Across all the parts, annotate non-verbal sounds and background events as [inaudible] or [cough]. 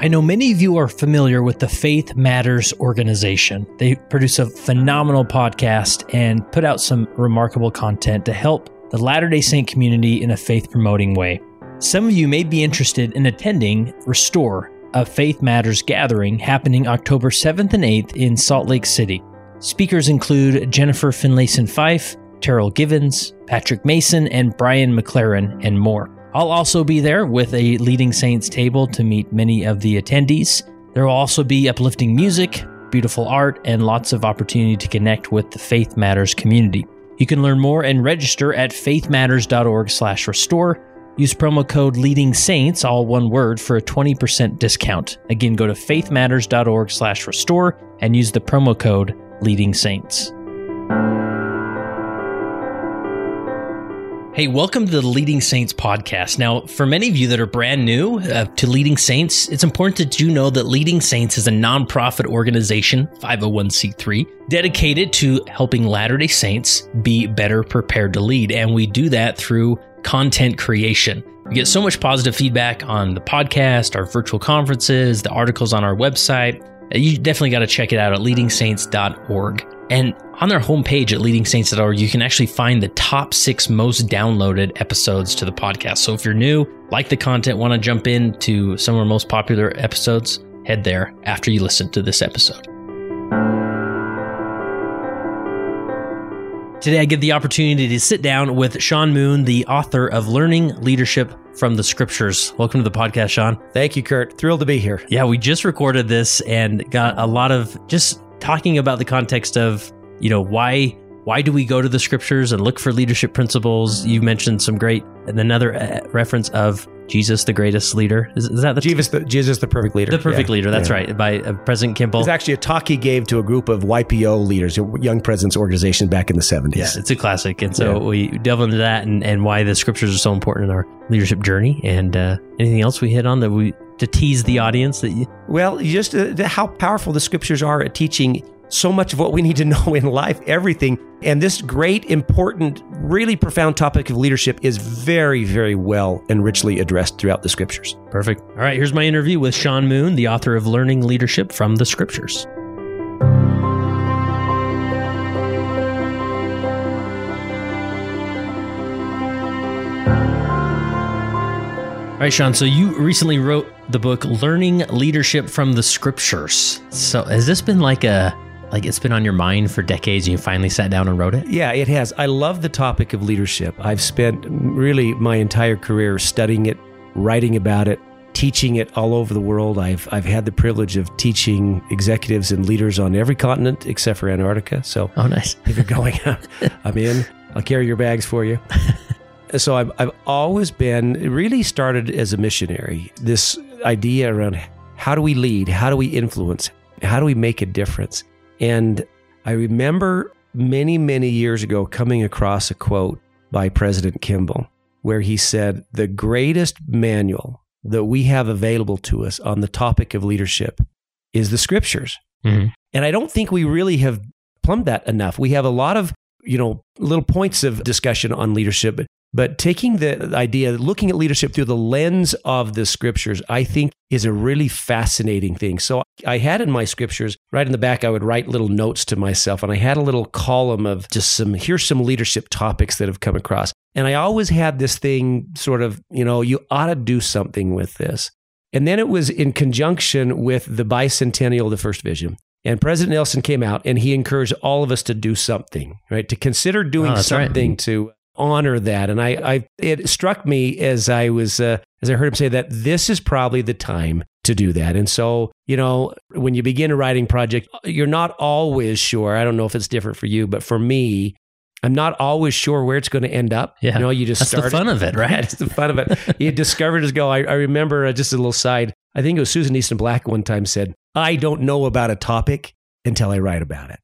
I know many of you are familiar with the Faith Matters organization. They produce a phenomenal podcast and put out some remarkable content to help the Latter day Saint community in a faith promoting way. Some of you may be interested in attending Restore, a Faith Matters gathering happening October 7th and 8th in Salt Lake City. Speakers include Jennifer Finlayson Fife, Terryl Givens, Patrick Mason, and Brian McLaren, and more. I'll also be there with a Leading Saints table to meet many of the attendees. There will also be uplifting music, beautiful art, and lots of opportunity to connect with the Faith Matters community. You can learn more and register at faithmatters.org/restore. Use promo code Leading Saints, all one word, for a 20% discount. Again, go to faithmatters.org/restore and use the promo code Leading Saints. Hey, welcome to the Leading Saints podcast. Now, for many of you that are brand new uh, to Leading Saints, it's important that you know that Leading Saints is a nonprofit organization, 501c3, dedicated to helping Latter day Saints be better prepared to lead. And we do that through content creation. We get so much positive feedback on the podcast, our virtual conferences, the articles on our website. You definitely got to check it out at leadingsaints.org. And on their homepage at leadingsaints.org, you can actually find the top six most downloaded episodes to the podcast. So if you're new, like the content, want to jump in to some of our most popular episodes, head there after you listen to this episode. Today, I get the opportunity to sit down with Sean Moon, the author of Learning Leadership from the Scriptures. Welcome to the podcast, Sean. Thank you, Kurt. Thrilled to be here. Yeah, we just recorded this and got a lot of just talking about the context of, you know, why why do we go to the scriptures and look for leadership principles? You mentioned some great another uh, reference of Jesus, the greatest leader. Is, is that the Jesus, the, Jesus, the perfect leader? The perfect Yeah, leader. That's yeah. right. By uh, President Kimball. It's actually a talk he gave to a group of YPO leaders, a Young Presidents Organization, back in the 70s. Yeah, it's a classic. And so Yeah. we delve into that and, and why the scriptures are so important in our leadership journey. And uh, anything else we hit on that we to tease the audience that you, Well, just uh, the, how powerful the scriptures are at teaching so much of what we need to [laughs] know in life, everything. And this great, important, really profound topic of leadership is very, very well and richly addressed throughout the scriptures. Perfect. All right, here's my interview with Sean Moon, the author of Learning Leadership from the Scriptures. All right, Sean. So you recently wrote the book "Learning Leadership from the Scriptures." So has this been like a like it's been on your mind for decades, and you finally sat down and wrote it? Yeah, it has. I love the topic of leadership. I've spent really my entire career studying it, writing about it, teaching it all over the world. I've I've had the privilege of teaching executives and leaders on every continent except for Antarctica. So Oh, nice. if you're going, [laughs] I'm in. I'll carry your bags for you. [laughs] so I've, I've always been really started as a missionary. This idea around how do we lead? How do we influence? How do we make a difference? And I remember many, many years ago coming across a quote by President Kimball where he said, The greatest manual that we have available to us on the topic of leadership is the scriptures. Mhm. And I don't think we really have plumbed that enough. We have a lot of, you know, little points of discussion on leadership, but, but taking the idea, looking at leadership through the lens of the scriptures, I think is a really fascinating thing. So I had in my scriptures, right in the back, I would write little notes to myself, and I had a little column of just some, here's some leadership topics that have come across. And I always had this thing sort of, you know, you ought to do something with this. And then it was in conjunction with the bicentennial of the first vision. And President Nelson came out and he encouraged all of us to do something, right? To consider doing Oh, that's right. something to honor that. And I, I, it struck me as I was, uh, as I heard him say that this is probably the time to do that. And so, you know, when you begin a writing project, you're not always sure. I don't know if it's different for you, but for me, I'm not always sure where it's going to end up. Yeah. You know, you just That's start the it. fun of it, right? [laughs] That's the fun of it. You [laughs] discovered as go. I, I remember uh, just a little side. I think it was Susan Easton Black one time said, "I don't know about a topic until I write about it,"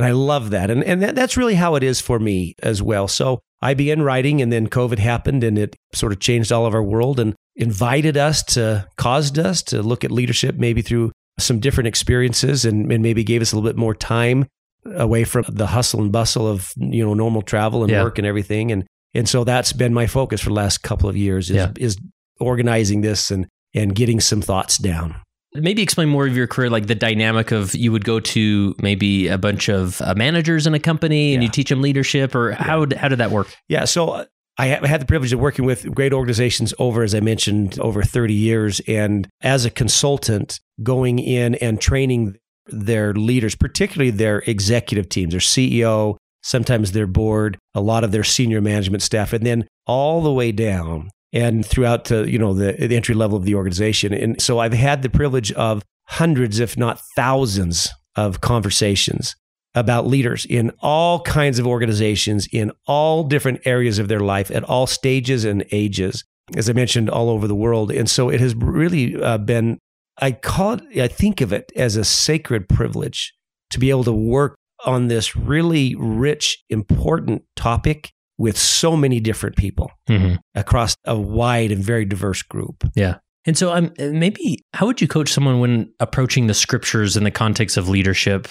and I love that. And and that, that's really how it is for me as well. So I began writing, and then COVID happened, and it sort of changed all of our world and invited us to, caused us to look at leadership maybe through some different experiences, and, and maybe gave us a little bit more time away from the hustle and bustle of you know normal travel and Yeah. work and everything and and so that's been my focus for the last couple of years is, Yeah. is organizing this and and getting some thoughts down maybe explain more of your career, like the dynamic of you would go to maybe a bunch of uh, managers in a company and Yeah. you teach them leadership, or how how did that work? Yeah. So uh, I had the privilege of working with great organizations over, as I mentioned, over 30 years. And as a consultant, going in and training their leaders, particularly their executive teams, their CEO, sometimes their board, a lot of their senior management staff, and then all the way down and throughout to, you know, the, the entry level of the organization. And so I've had the privilege of hundreds, if not thousands, of conversations about leaders in all kinds of organizations, in all different areas of their life, at all stages and ages, as I mentioned, all over the world. And so it has really uh, been, I call it, I think of it as a sacred privilege to be able to work on this really rich, important topic with so many different people Mm-hmm. across a wide and very diverse group. Yeah. And so, um, maybe how would you coach someone when approaching the scriptures in the context of leadership?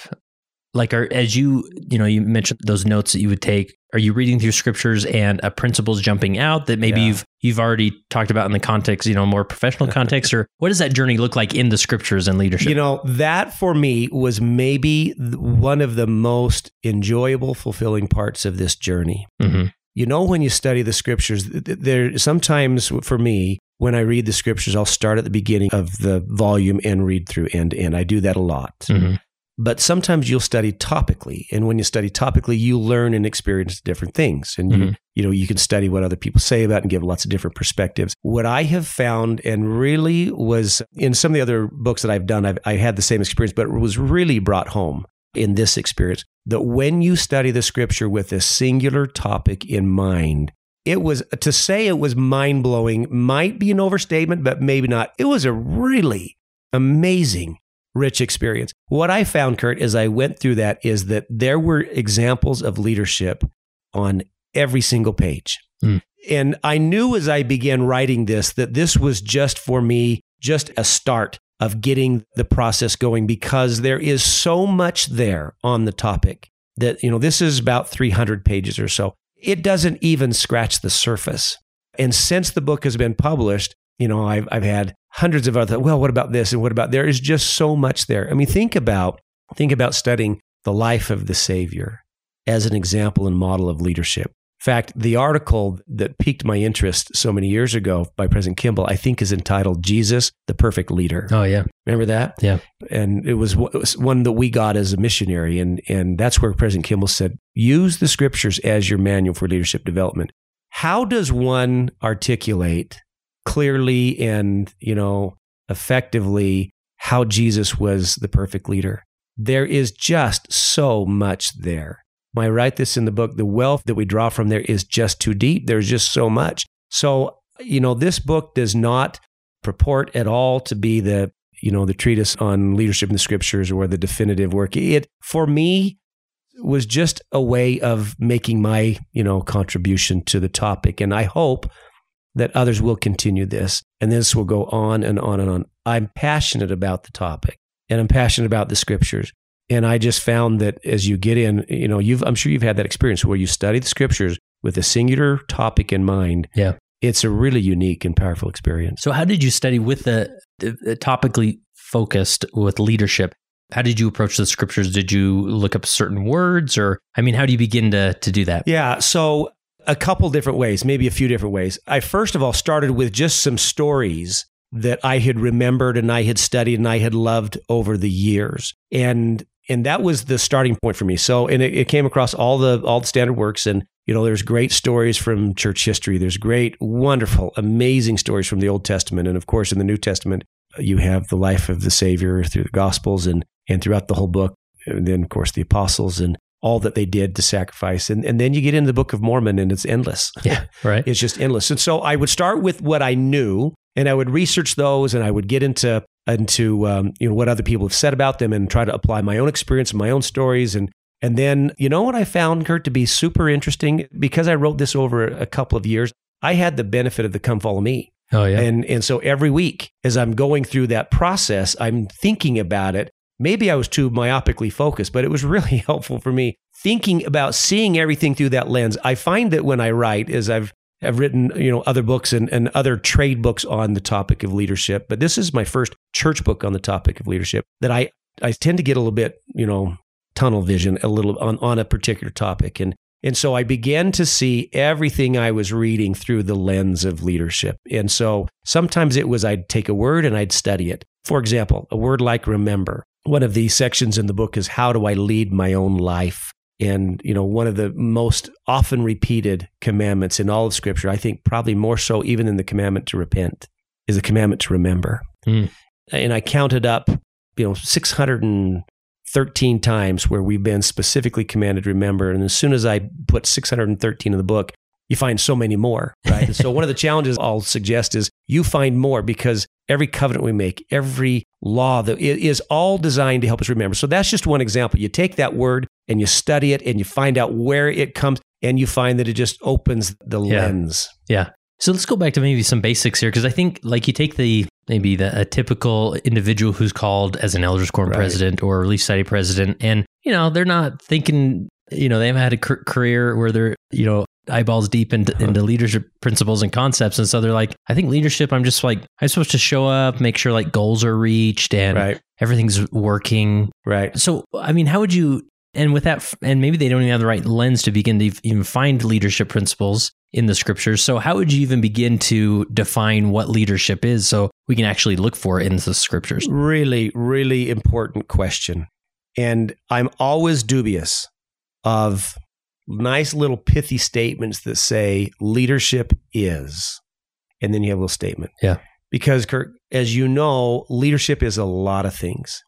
Like, are as you you know you mentioned those notes that you would take. Are you reading through scriptures and a principle's jumping out that maybe Yeah. you've you've already talked about in the context, you know, more professional [laughs] context, or what does that journey look like in the scriptures and leadership? You know, that for me was maybe one of the most enjoyable, fulfilling parts of this journey. hmm You know, when you study the scriptures, th- th- there sometimes for me, when I read the scriptures, I'll start at the beginning of the volume and read through end to end. I do that a lot. hmm But sometimes you'll study topically, and when you study topically, you learn and experience different things, and you Mhm. you know you can study what other people say about it and give lots of different perspectives. What I have found, and really was in some of the other books that I've done, I've, I had the same experience, but it was really brought home in this experience that when you study the scripture with a singular topic in mind. It was to say it was mind blowing might be an overstatement, but maybe not. It was a really amazing rich experience. What I found, Kurt, as I went through that is that there were examples of leadership on every single page. Hmm. And I knew as I began writing this that this was just for me, just a start of getting the process going because there is so much there on the topic that, you know, this is about 300 pages or so. It doesn't even scratch the surface. And since the book has been published, you know, I've, I've had hundreds of other, well, what about this? And what about, there is just so much there. I mean, think about, think about studying the life of the Savior as an example and model of leadership. In fact, the article that piqued my interest so many years ago by President Kimball, I think is entitled Jesus, the Perfect Leader. Oh yeah, Remember that? Yeah. And it was, it was one that we got as a missionary. And, and that's where President Kimball said, use the scriptures as your manual for leadership development. How does one articulate clearly and, you know, effectively how Jesus was the perfect leader? There is just so much there. I write this in the book. The wealth that we draw from there is just too deep. There's just so much. So, you know, this book does not purport at all to be the, you know, the treatise on leadership in the scriptures or the definitive work. It, for me, was just a way of making my, you know, contribution to the topic. And I hope that others will continue this and this will go on and on and on. I'm passionate about the topic and I'm passionate about the scriptures. And I just found that as you get in, you know, you've, I'm sure you've had that experience where you study the scriptures with a singular topic in mind. Yeah. It's a really unique and powerful experience. So, how did you study with the, the, the topically focused with leadership? How did you approach the scriptures? Did you look up certain words, or I mean, how do you begin to to do that? Yeah. So, a couple different ways, maybe a few different ways. I first of all started with just some stories that I had remembered and I had studied and I had loved over the years. And and that was the starting point for me. So and it, it came across all the all the standard works and you know there's great stories from church history. There's great, wonderful, amazing stories from the Old Testament and of course in the New Testament you have the life of the Savior through the Gospels and and throughout the whole book. And then of course the apostles and all that they did to sacrifice. And, and then you get into the Book of Mormon and it's endless. [laughs] Yeah, right. It's just endless. And so I would start with what I knew and I would research those and I would get into into um, you know what other people have said about them and try to apply my own experience and my own stories. And and then you know what I found Kurt to be super interesting? Because I wrote this over a couple of years I had the benefit of the come follow me. Oh yeah. and and so every week as I'm going through that process I'm thinking about it. Maybe I was too myopically focused but it was [laughs] really helpful for me thinking about seeing everything through that lens. I find that when I write as I've have written, you know, other books and, and other trade books on the topic of leadership. But this is my first church book on the topic of leadership that I, I tend to get a little bit, you know, tunnel vision a little on, on a particular topic. And and so I began to see everything I was reading through the lens of leadership. And so sometimes it was I'd take a word and I'd study it. For example, a word like remember. One of the sections in the book is how do I lead my own life? And, you know, one of the most often repeated commandments in all of Scripture, I think probably more so even than the commandment to repent, is the commandment to remember. Mm. And I counted up, you know, 613 times where we've been specifically commanded to remember. And as soon as I put 613 in the book, you find so many more, right? so one of the [laughs] challenges I'll suggest is you find more because every covenant we make, every law that is all designed to help us remember. So that's just one example. You take that word and you study it and you find out where it comes and you find that it just opens the yeah. lens. Yeah. So let's go back to maybe some basics here because I think like you take the maybe the a typical individual who's called as an elders quorum right. president or a relief society president and you know they're not thinking you know they haven't had a career where they're you know eyeballs deep into, uh-huh. into leadership principles and concepts. And so they're like, I think leadership, I'm just like, I'm supposed to show up, make sure like goals are reached and right. everything's working. Right. So, I mean, how would you, and with that, and maybe they don't even have the right lens to begin to even find leadership principles in the scriptures. So, how would you even begin to define what leadership is so we can actually look for it in the scriptures? Really, really important question. And I'm always dubious of nice little pithy statements that say leadership is, and then you have a little statement. Yeah. Because, Kurt, as you know, leadership is a lot of things.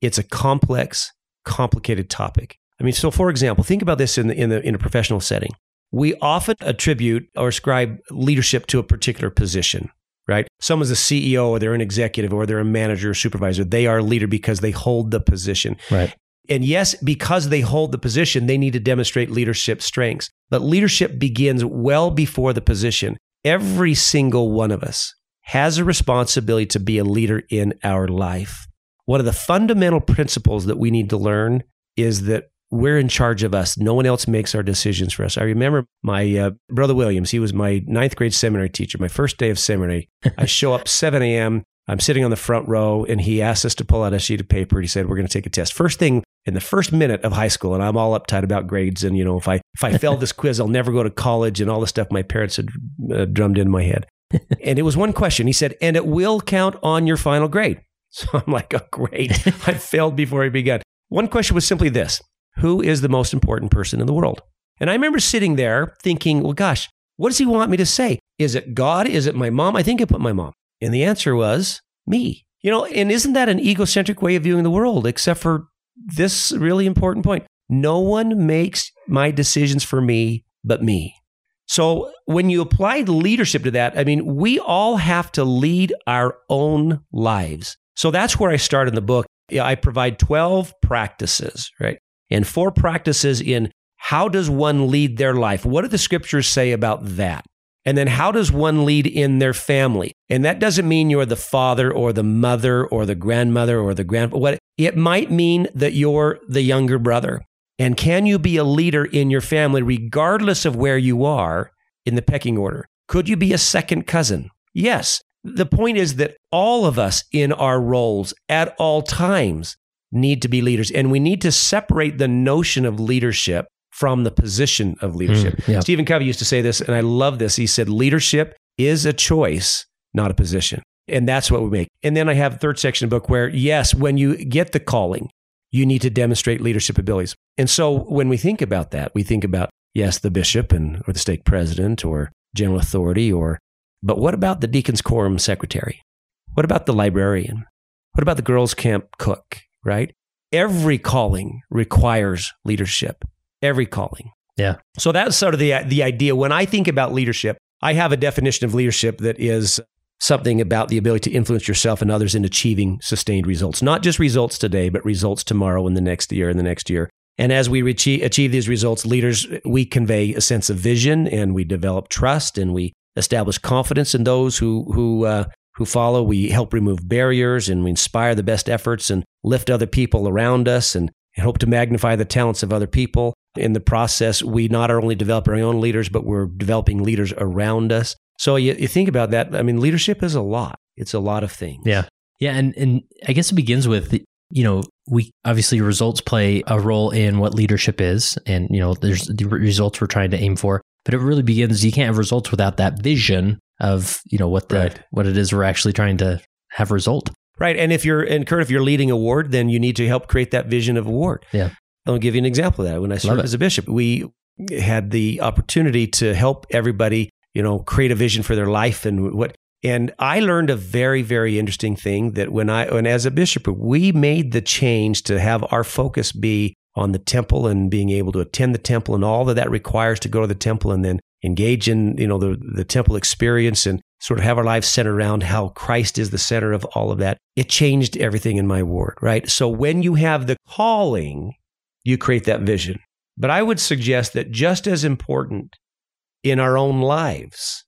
It's a complex, complicated topic. I mean, so for example, think about this in the, in the in a professional setting. We often attribute or ascribe leadership to a particular position, right? Someone's a CEO or they're an executive or they're a manager or supervisor. They are a leader because they hold the position. Right. And yes, because they hold the position, they need to demonstrate leadership strengths. But leadership begins well before the position. Every single one of us has a responsibility to be a leader in our life. One of the fundamental principles that we need to learn is that we're in charge of us. No one else makes our decisions for us. I remember my uh, brother Williams. He was my ninth grade seminary teacher. My first day of seminary, I [laughs] show up 7 a.m. I'm sitting on the front row, and he asked us to pull out a sheet of paper. He said, "We're going to take a test." First thing in the first minute of high school, and I'm all uptight about grades, and you know, if I if I fail this [laughs] quiz, I'll never go to college, and all the stuff my parents had uh, drummed in my head. [laughs] and it was one question. He said, "And it will count on your final grade." [laughs] So I'm like, "Oh, great! I failed before I began." One question was simply this: Who is the most important person in the world? And I remember sitting there thinking, "Well, gosh, what does he want me to say? Is it God? Is it my mom?" I think I put my mom. And the answer was me. You know, and isn't that an egocentric way of viewing the world, except for this really important point? No one makes my decisions for me but me. So when you apply leadership to that, I mean, we all have to lead our own lives. So that's where I start in the book. I provide 12 practices, right? And four practices in how does one lead their life? What do the scriptures say about that? And then how does one lead in their family? And that doesn't mean you're the father or the mother or the grandmother or the grand what it might mean that you're the younger brother. And can you be a leader in your family regardless of where you are in the pecking order? Could you be a second cousin? Yes. The point is that all of us in our roles at all times need to be leaders and we need to separate the notion of leadership from the position of leadership. Mm, yeah. Stephen Covey used to say this, and I love this. He said, Leadership is a choice, not a position. And that's what we make. And then I have a third section of the book where, yes, when you get the calling, you need to demonstrate leadership abilities. And so when we think about that, we think about, yes, the bishop and or the stake president or general authority or but what about the deacon's quorum secretary? What about the librarian? What about the girls' camp cook, right? Every calling requires leadership every calling. Yeah. So that's sort of the the idea. When I think about leadership, I have a definition of leadership that is something about the ability to influence yourself and others in achieving sustained results. Not just results today, but results tomorrow and the next year and the next year. And as we achieve, achieve these results, leaders, we convey a sense of vision and we develop trust and we establish confidence in those who, who, uh, who follow. We help remove barriers and we inspire the best efforts and lift other people around us and hope to magnify the talents of other people. In the process, we not only develop our own leaders, but we're developing leaders around us. So you, you think about that. I mean, leadership is a lot. It's a lot of things. Yeah. Yeah. And, and I guess it begins with, you know, we obviously results play a role in what leadership is. And, you know, there's the results we're trying to aim for. But it really begins, you can't have results without that vision of, you know, what the Right. what it is we're actually trying to have result. Right. And if you're, and Kurt, if you're leading a ward, then you need to help create that vision of a ward. Yeah. I'll give you an example of that. When I served as a bishop, we had the opportunity to help everybody, you know, create a vision for their life and what. And I learned a very, very interesting thing that when I, and as a bishop, we made the change to have our focus be on the temple and being able to attend the temple and all that that requires to go to the temple and then engage in, you know, the, the temple experience and sort of have our lives centered around how Christ is the center of all of that. It changed everything in my ward, right? So when you have the calling, you create that vision. But I would suggest that just as important in our own lives,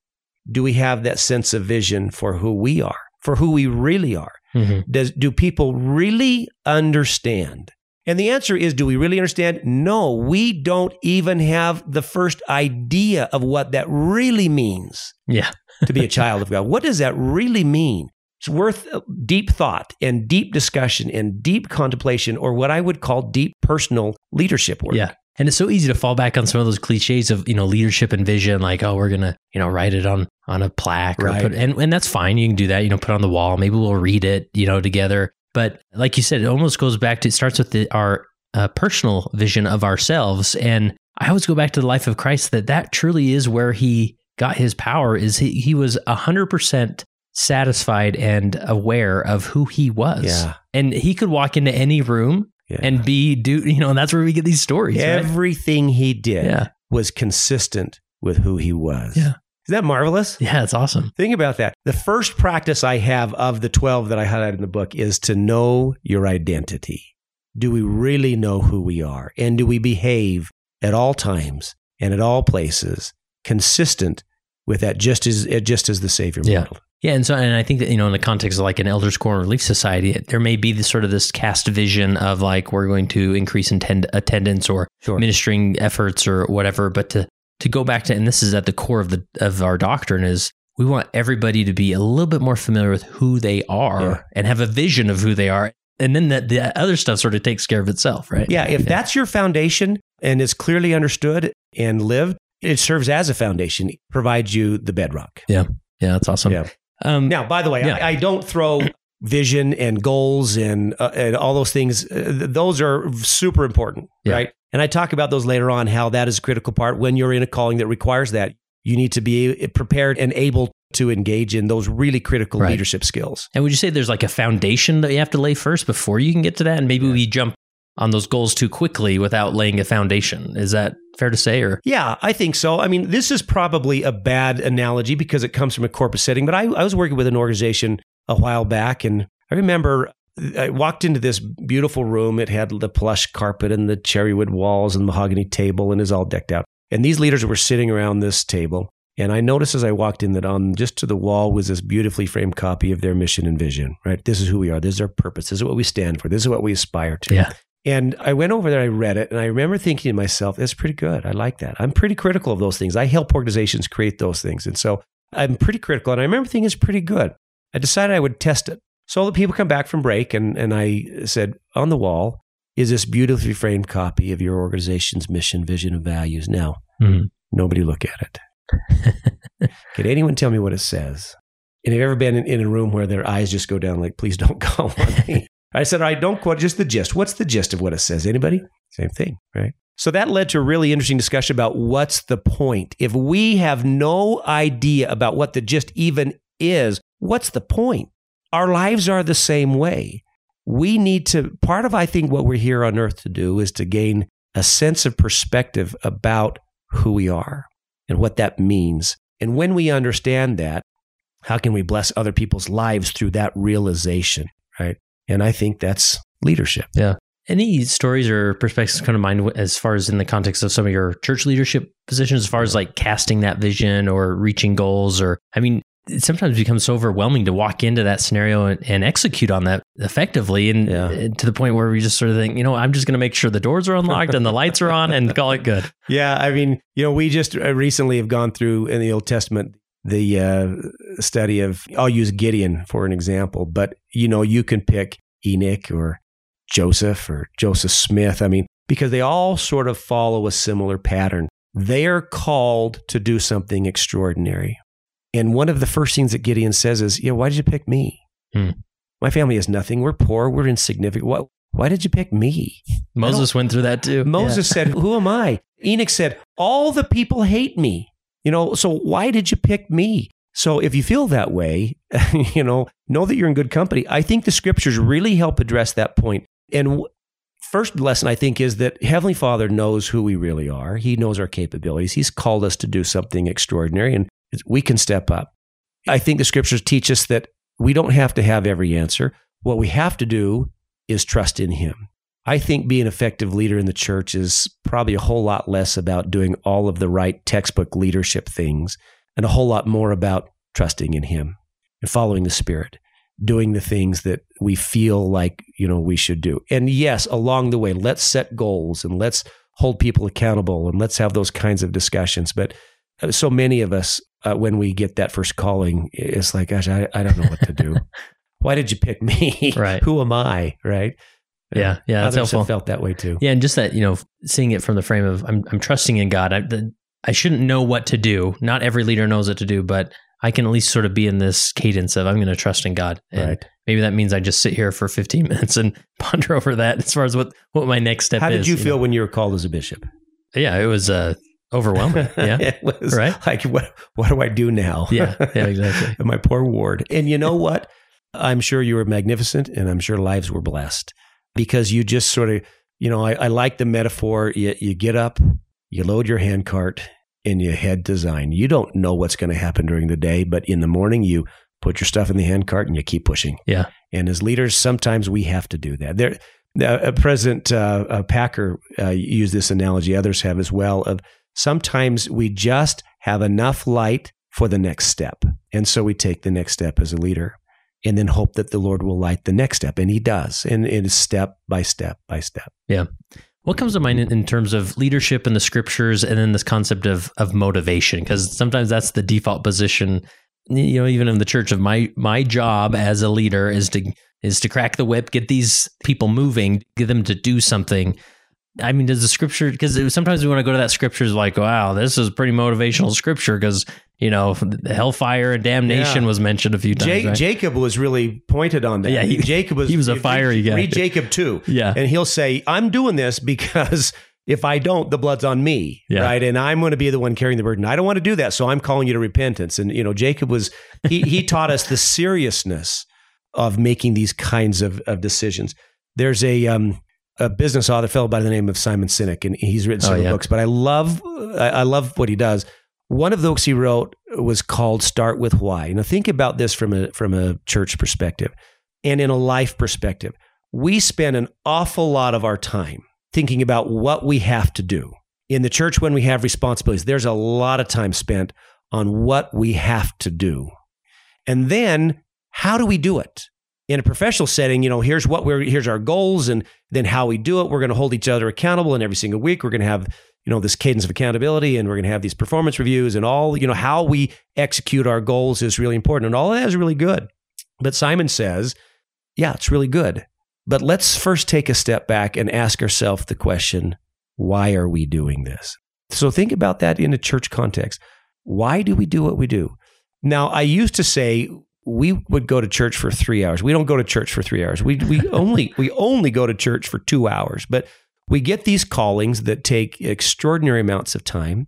do we have that sense of vision for who we are, for who we really are? Mm-hmm. Does, do people really understand? And the answer is do we really understand? No, we don't even have the first idea of what that really means Yeah. [laughs] to be a child of God. What does that really mean? It's worth deep thought and deep discussion and deep contemplation, or what I would call deep personal leadership work. Yeah. And it's so easy to fall back on some of those cliches of, you know, leadership and vision, like, oh, we're gonna, you know, write it on on a plaque or Right. put and, and that's fine. You can do that, you know, put it on the wall. Maybe we'll read it, you know, together. But like you said, it almost goes back to it starts with the, our uh, personal vision of ourselves. And I always go back to the life of Christ that that truly is where he got his power is he, he was a hundred percent satisfied and aware of who he was. Yeah. And he could walk into any room Yeah. and be do you know, and that's where we get these stories. right? Everything he did Yeah. was consistent with who he was. Yeah. Is that marvelous? Yeah, it's awesome. Think about that. The first practice I have of the 12 that I highlighted in the book is to know your identity. Do we really know who we are? And do we behave at all times and at all places consistent with that just as uh, just as the Savior Yeah. modeled? Yeah, and so and I think that you know in the context of like an elders core relief society, there may be this sort of this cast vision of like we're going to increase attend- attendance or Sure. ministering efforts or whatever, but to to go back to and this is at the core of the of our doctrine is we want everybody to be a little bit more familiar with who they are Yeah. and have a vision of who they are, and then the, the other stuff sort of takes care of itself, right? Yeah, if that's your foundation and is clearly understood and lived, it serves as a foundation, provides you the bedrock. yeah, Yeah. that's awesome. Yeah. Um, Now, by the way, Yeah. I, I don't throw vision and goals and uh, and all those things. Uh, th- those are super important, Yeah. right? And I talk about those later on. How that is a critical part when you're in a calling that requires that. You need to be prepared and able to engage in those really critical Right. leadership skills. And would you say there's like a foundation that you have to lay first before you can get to that? And maybe we jump on those goals too quickly without laying a foundation. Is that fair to say? Or Yeah, I think so. I mean, this is probably a bad analogy because it comes from a corporate setting, but I, I was working with an organization a while back, and I remember I walked into this beautiful room. It had the plush carpet and the cherry wood walls and mahogany table, and is all decked out. And these leaders were sitting around this table. And I noticed as I walked in that on just to the wall was this beautifully framed copy of their mission and vision, right? This is who we are. This is our purpose. This is what we stand for. This is what we aspire to. Yeah. And I went over there, I read it, and I remember thinking to myself, that's pretty good. I like that. I'm pretty critical of those things. I help organizations create those things. And so I'm pretty critical. And I remember thinking it's pretty good. I decided I would test it. So the people come back from break, and, and I said, on the wall is this beautifully framed copy of your organization's mission, vision, and values. Now, Mhm. nobody look at it. [laughs] Can anyone tell me what it says? And have you ever been in, in a room where their eyes just go down, like, please don't [laughs] call on me? I said, all right, don't quote just the gist. What's the gist of what it says? Anybody? Same thing, right? So that led to a really interesting discussion about what's the point. If we have no idea about what the gist even is, what's the point? Our lives are the same way. We need to, part of, I think, what we're here on earth to do is to gain a sense of perspective about who we are and what that means. And when we understand that, how can we bless other people's lives through that realization, right? And I think that's leadership. Yeah. Any stories or perspectives come to mind as far as in the context of some of your church leadership positions, as far as like casting that vision or reaching goals? Or, I mean, it sometimes becomes so overwhelming to walk into that scenario and, and execute on that effectively and Yeah. to the point where we just sort of think, you know, I'm just going to make sure the doors are unlocked and the lights are on and call it good. [laughs] Yeah, I mean, you know, we just uh, recently have gone through in the Old Testament the uh, study of. I'll use Gideon for an example, but you know, you can pick Enoch or Joseph or Joseph Smith. I mean, because they all sort of follow a similar pattern. They are called to do something extraordinary, and one of the first things that Gideon says is, "Yeah, why did you pick me? Hmm. My family has nothing. We're poor. We're insignificant. What? Why did you pick me?" Moses went through that too. Moses said, Who am I? Enoch said, All the people hate me. You know, so why did you pick me? So if you feel that way, [laughs] you know, know that you're in good company. I think the scriptures really help address that point. And first lesson I think is that Heavenly Father knows who we really are. He knows our capabilities. He's called us to do something extraordinary and we can step up. I think the scriptures teach us that we don't have to have every answer. What we have to do is trust in Him. I think being an effective leader in the church is probably a whole lot less about doing all of the right textbook leadership things and a whole lot more about trusting in Him and following the Spirit, doing the things that we feel like, you know, we should do. And yes, along the way, let's set goals and let's hold people accountable and let's have those kinds of discussions. But so many of us, uh, when we get that first calling, it's like, gosh, I, I don't know what to do. [laughs] Why did you pick me? Right. Who am I? Right. Yeah, yeah, that's Others helpful. have felt that way too. Yeah, and just that you know, seeing it from the frame of I'm I'm trusting in God. I the, I shouldn't know what to do. Not every leader knows what to do, but I can at least sort of be in this cadence of I'm going to trust in God. And Right. maybe that means I just sit here for 15 [laughs] minutes and ponder over that as far as what what my next step How is. How did you feel know? when you were called as a bishop? Yeah, it was uh, overwhelming. [laughs] Yeah, it was Right. like what what do I do now? yeah, yeah, [laughs] exactly. My poor ward. And you know what? I'm sure you were magnificent and I'm sure lives were blessed because you just sort of, you know, I, I like the metaphor. You, you get up, you load your handcart, and you head to Zion. You don't know what's going to happen during the day, but in the morning, you put your stuff in the handcart and you keep pushing. Yeah. And as leaders, sometimes we have to do that. There, uh, President uh, uh, Packer uh, used this analogy. Others have as well. Of sometimes we just have enough light for the next step, and so we take the next step as a leader, and then hope that the Lord will light the next step, and He does, and it is step by step by step. Yeah. What comes to mind in, terms of leadership in the scriptures, and then this concept of of motivation? Because sometimes that's the default position. You know, even in the church, of my my job as a leader is to is to crack the whip, get these people moving, get them to do something. I mean, does the scripture? Because sometimes we want to go to that scripture is like, wow, this is a pretty motivational scripture because you know hellfire and damnation Yeah. was mentioned a few times. Ja- right? Jacob was really pointed on that. Yeah, he- Jacob was he was a read- fiery guy. Read Jacob too. yeah, and he'll say, "I'm doing this because [laughs] if I don't, the blood's on me, Yeah. right? And I'm going to be the one carrying the burden. I don't want to do that, so I'm calling you to repentance." And you know, Jacob was he he [laughs] taught us the seriousness of making these kinds of, of decisions. There's a um, a business author fellow by the name of Simon Sinek, and he's written Oh, several yeah. books. But I love I love what he does. One of the books he wrote was called "Start with Why." Now, think about this from a from a church perspective, and in a life perspective. We spend an awful lot of our time thinking about what we have to do in the church when we have responsibilities. There's a lot of time spent on what we have to do, and then how do we do it? In a professional setting, you know, here's what we're here's our goals, and then how we do it. We're going to hold each other accountable, and every single week we're going to have you know this cadence of accountability and we're going to have these performance reviews and all you know how we execute our goals is really important. And all that is really good. But simon says yeah it's really good. But let's first take a step back and ask ourselves the question why are we doing this? So think about that in a church context. Why do we do what we do? Now i used to say we would go to church for three hours. We don't go to church for three hours. We, we [laughs] only we only go to church for two hours. But we get these callings that take extraordinary amounts of time,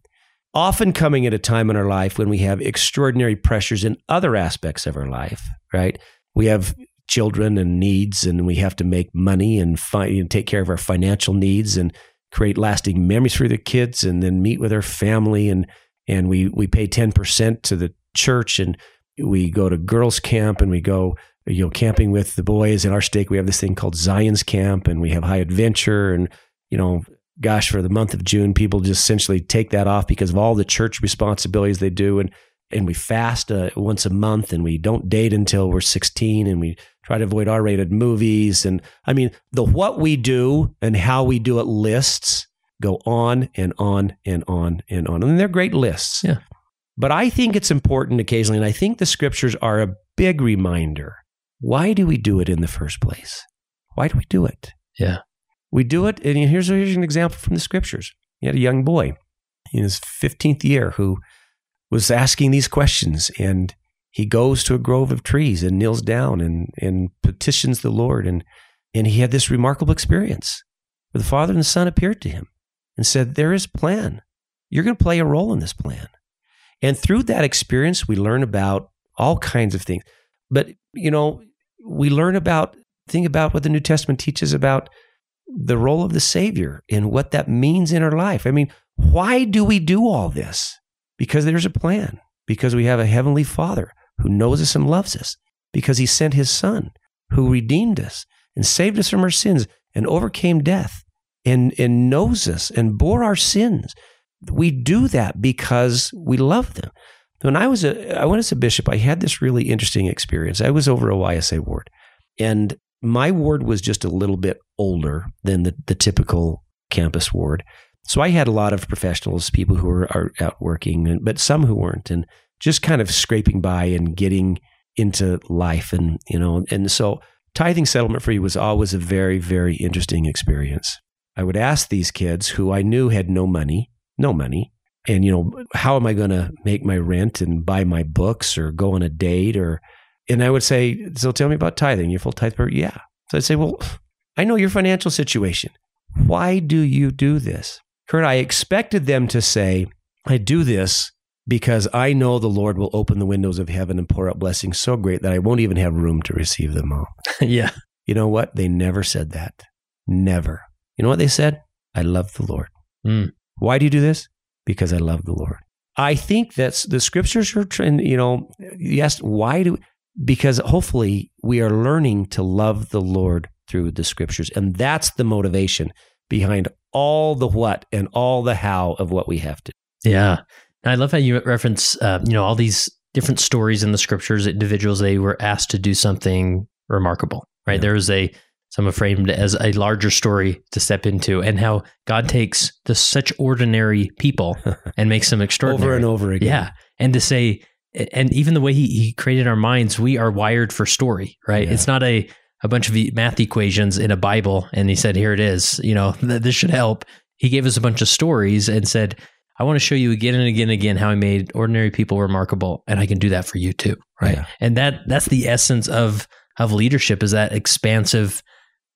often coming at a time in our life when we have extraordinary pressures in other aspects of our life, right? We have children and needs, and we have to make money and, fi- and take care of our financial needs and create lasting memories for the kids, and then meet with our family, and and we we pay ten percent to the church, and we go to girls' camp, and we go you know camping with the boys. In our stake, we have this thing called Zion's Camp, and we have high adventure, and you know, gosh, for the month of June, people just essentially take that off because of all the church responsibilities they do. And and we fast uh, once a month and we don't date until we're 16 and we try to avoid r-rated movies and i mean the what we do and how we do it lists go on and on and on and on and they're great lists Yeah. But i think it's important occasionally and i think the scriptures are a big reminder why do we do it in the first place why do we do it Yeah. we do it and here's, here's an example from the scriptures you had a young boy in his 15th year who was asking these questions and he goes to a grove of trees and kneels down and, and petitions the Lord and and he had this remarkable experience where the Father and the Son appeared to him and said, There is a plan. You're going to play a role in this plan. And through that experience, we learn about all kinds of things. But, you know, we learn about, think about what the New Testament teaches about the role of the Savior and what that means in our life. I mean, why do we do all this? Because there's a plan, because we have a Heavenly Father who knows us and loves us, because He sent His Son who redeemed us and saved us from our sins and overcame death and, and knows us and bore our sins. We do that because we love them. When I was a, I went as a bishop, I had this really interesting experience. I was over a YSA ward, and my ward was just a little bit older than the, the typical campus ward. So I had a lot of professionals, people who were are out working, but some who weren't, and just kind of scraping by and getting into life, and you know, and so tithing settlement free was always a very, very interesting experience. I would ask these kids who I knew had no money, no money, and you know, how am I going to make my rent and buy my books or go on a date or, and I would say, so tell me about tithing. You're full tithe person? Yeah. So I'd say, well, I know your financial situation. Why do you do this? Kurt, I expected them to say, I do this because I know the Lord will open the windows of heaven and pour out blessings so great that I won't even have room to receive them all. [laughs] yeah. You know what? They never said that. Never. You know what they said? I love the Lord. Mm. Why do you do this? Because I love the Lord. I think that's the scriptures are trying, you know, yes, why do, because hopefully we are learning to love the Lord through the scriptures. And that's the motivation behind all the what and all the how of what we have to. Yeah. I love how you reference, uh, you know, all these different stories in the scriptures, individuals, they were asked to do something remarkable, right? Yeah. There was a, some have framed it as a larger story to step into and how God takes the such ordinary people [laughs] and makes them extraordinary. over and over again. Yeah. And to say, and even the way he, he created our minds, we are wired for story, right? Yeah. It's not a, a bunch of math equations in a Bible and he said, here it is, you know, th- this should help. He gave us a bunch of stories and said, I want to show you again and again and again how I made ordinary people remarkable, and I can do that for you too, right? Yeah. And that that's the essence of of leadership is that expansive,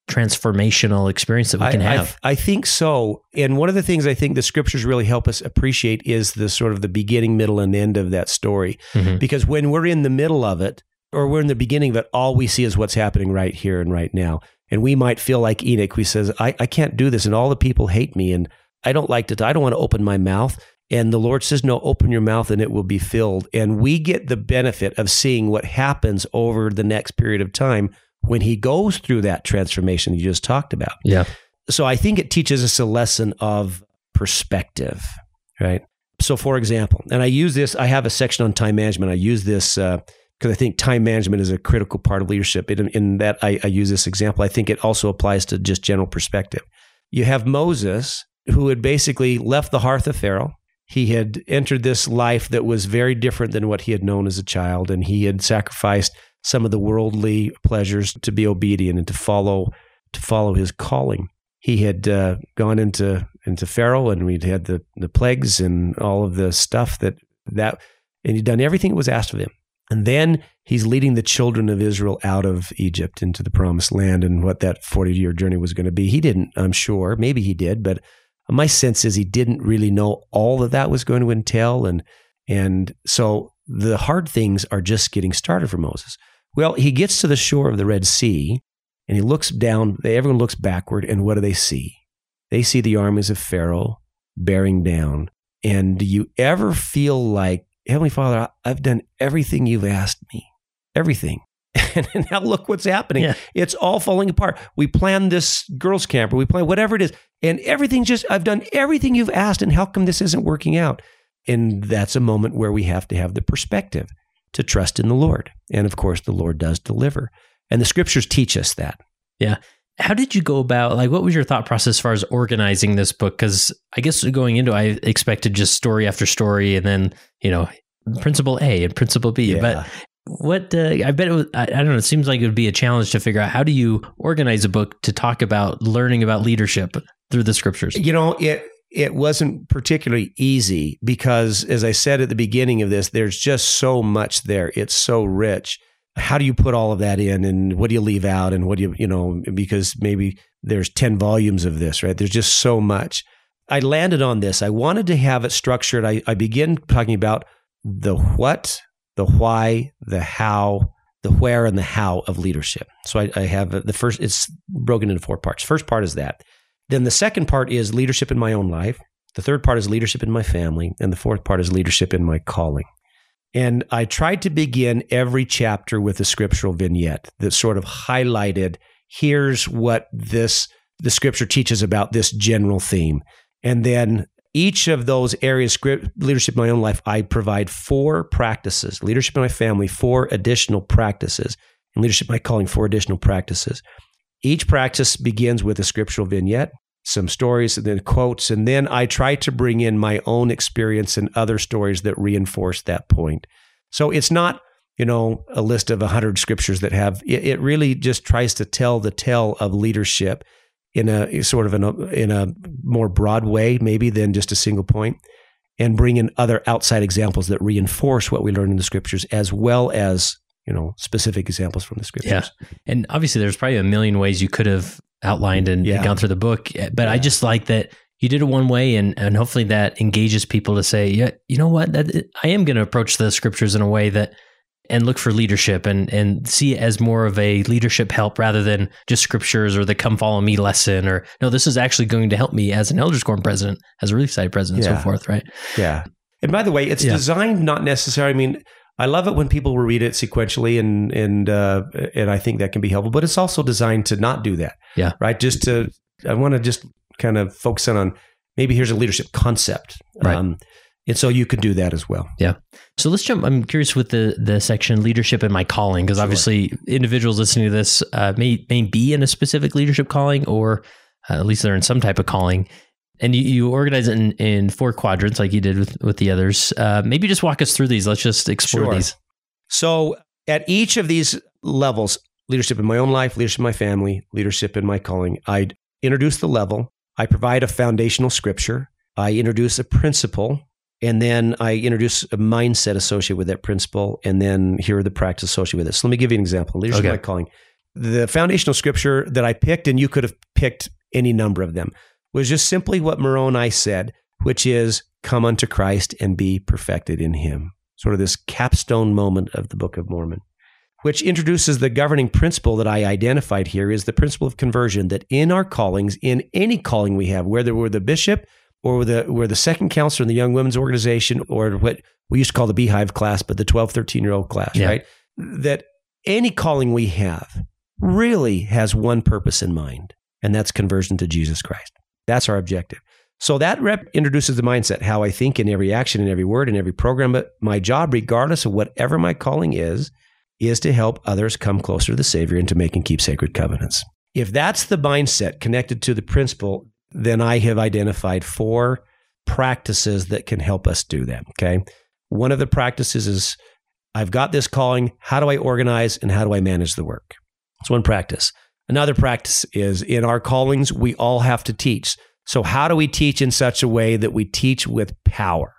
transformational experience that we can I, I- have. I, think so. And one of the things I think the scriptures really help us appreciate is the sort of the beginning, middle, and end of that story. Mhm. Because when we're in the middle of it, or we're in the beginning of it, all we see is what's happening right here and right now. And we might feel like Enoch, who says, I, I can't do this, and all the people hate me, and I don't like to, I don't want to open my mouth. And the Lord says, No, open your mouth and it will be filled. And we get the benefit of seeing what happens over the next period of time when he goes through that transformation you just talked about. Yeah. So I think it teaches us a lesson of perspective, right? So, for example, and I use this, I have a section on time management. I use this uh, because I think time management is a critical part of leadership. In, in that, I, I use this example. I think it also applies to just general perspective. You have Moses, who had basically left the hearth of Pharaoh. He had entered this life that was very different than what he had known as a child, and he had sacrificed some of the worldly pleasures to be obedient and to follow to follow his calling. He had uh, gone into into Pharaoh, and we'd had the the plagues and all of the stuff that that, and he'd done everything that was asked of him. And then he's leading the children of Israel out of Egypt into the promised land, and what that forty year journey was going to be. He didn't, I'm sure, maybe he did, but my sense is he didn't really know all that that was going to entail, and and so the hard things are just getting started for Moses. Well, he gets to the shore of the Red Sea and he looks down. Everyone looks backward, and what do they see? They see the armies of Pharaoh bearing down. And do you ever feel like, Heavenly Father, I've done everything you've asked me? Everything. [laughs] And now look what's happening. Yeah. It's all falling apart. We planned this girls' camp, or we planned whatever it is, and everything just, I've done everything you've asked, and how come this isn't working out? And that's a moment where we have to have the perspective to trust in the Lord. And of course, the Lord does deliver. And the scriptures teach us that. Yeah. How did you go about like what was your thought process as far as organizing this book? Because I guess going into I expected just story after story and then, you know, principle A and principle B. Yeah. But what uh, I bet it was, I, I, don't know. It seems like it would be a challenge to figure out how do you organize a book to talk about learning about leadership through the scriptures. You know, it it wasn't particularly easy because, as I said at the beginning of this, there's just so much there. It's so rich. How do you put all of that in, and what do you leave out, and what do you you know? Because maybe there's ten volumes of this, right? There's just so much. I landed on this. I wanted to have it structured. I, I begin talking about the what the why, the how, the where, and the how of leadership. So I, I have the first, it's broken into four parts. First part is that. Then the second part is leadership in my own life. The third part is leadership in my family. And the fourth part is leadership in my calling. And I tried to begin every chapter with a scriptural vignette that sort of highlighted here's what this the scripture teaches about this general theme. And then each of those areas, leadership in my own life, I provide four practices. Leadership in my family, four additional practices. And leadership in my calling, four additional practices. Each practice begins with a scriptural vignette, some stories, and then quotes. And then I try to bring in my own experience and other stories that reinforce that point. So it's not, you know, a list of 100 scriptures that have, it, really just tries to tell the tale of leadership in a sort of in a, in a more broad way, maybe than just a single point, and bring in other outside examples that reinforce what we learn in the scriptures, as well as you know specific examples from the scriptures. Yeah, and obviously there's probably a million ways you could have outlined and yeah. gone through the book, eh, but yeah. I just like that you did it one way and and hopefully that engages people to say yeah you know what that, i am going to approach the scriptures in a way that and look for leadership and and see it as more of a leadership help rather than just scriptures or the come follow me lesson or no this is actually going to help me as an elders quorum president as a relief society president yeah. and so forth right yeah and by the way it's yeah. designed not necessarily i mean i love it when people will read it sequentially and and uh, and i think that can be helpful but it's also designed to not do that yeah right just to i want to just kind of focus in on maybe here's a leadership concept right. Um, and so you could do that as well. Yeah. So let's jump. I'm curious with the the section leadership and my calling because sure. obviously individuals listening to this uh, may may be in a specific leadership calling or uh, at least they're in some type of calling. And you, you organize it in, in four quadrants like you did with with the others. Uh, maybe just walk us through these. Let's just explore sure. these. So at each of these levels, leadership in my own life, leadership in my family, leadership in my calling, I introduce the level. I provide a foundational scripture. I introduce a principle and then I introduce a mindset associated with that principle, and then here are the practice associated with it. So let me give you an example. Leadership okay. In my calling. The foundational scripture that I picked, and you could have picked any number of them, was just simply what Moroni said, which is, "Come unto Christ and be perfected in Him." Sort of this capstone moment of the Book of Mormon, which introduces the governing principle that I identified here is the principle of conversion. That in our callings, in any calling we have, whether we're the bishop or the were the second counselor in the young women's organization or what we used to call the beehive class but the 12 13 year old class yeah. right that any calling we have really has one purpose in mind and that's conversion to jesus christ that's our objective so that rep introduces the mindset how i think in every action in every word in every program but my job regardless of whatever my calling is is to help others come closer to the savior and to make and keep sacred covenants if that's the mindset connected to the principle then I have identified four practices that can help us do that. Okay. One of the practices is I've got this calling. How do I organize and how do I manage the work? It's one practice. Another practice is in our callings, we all have to teach. So, how do we teach in such a way that we teach with power?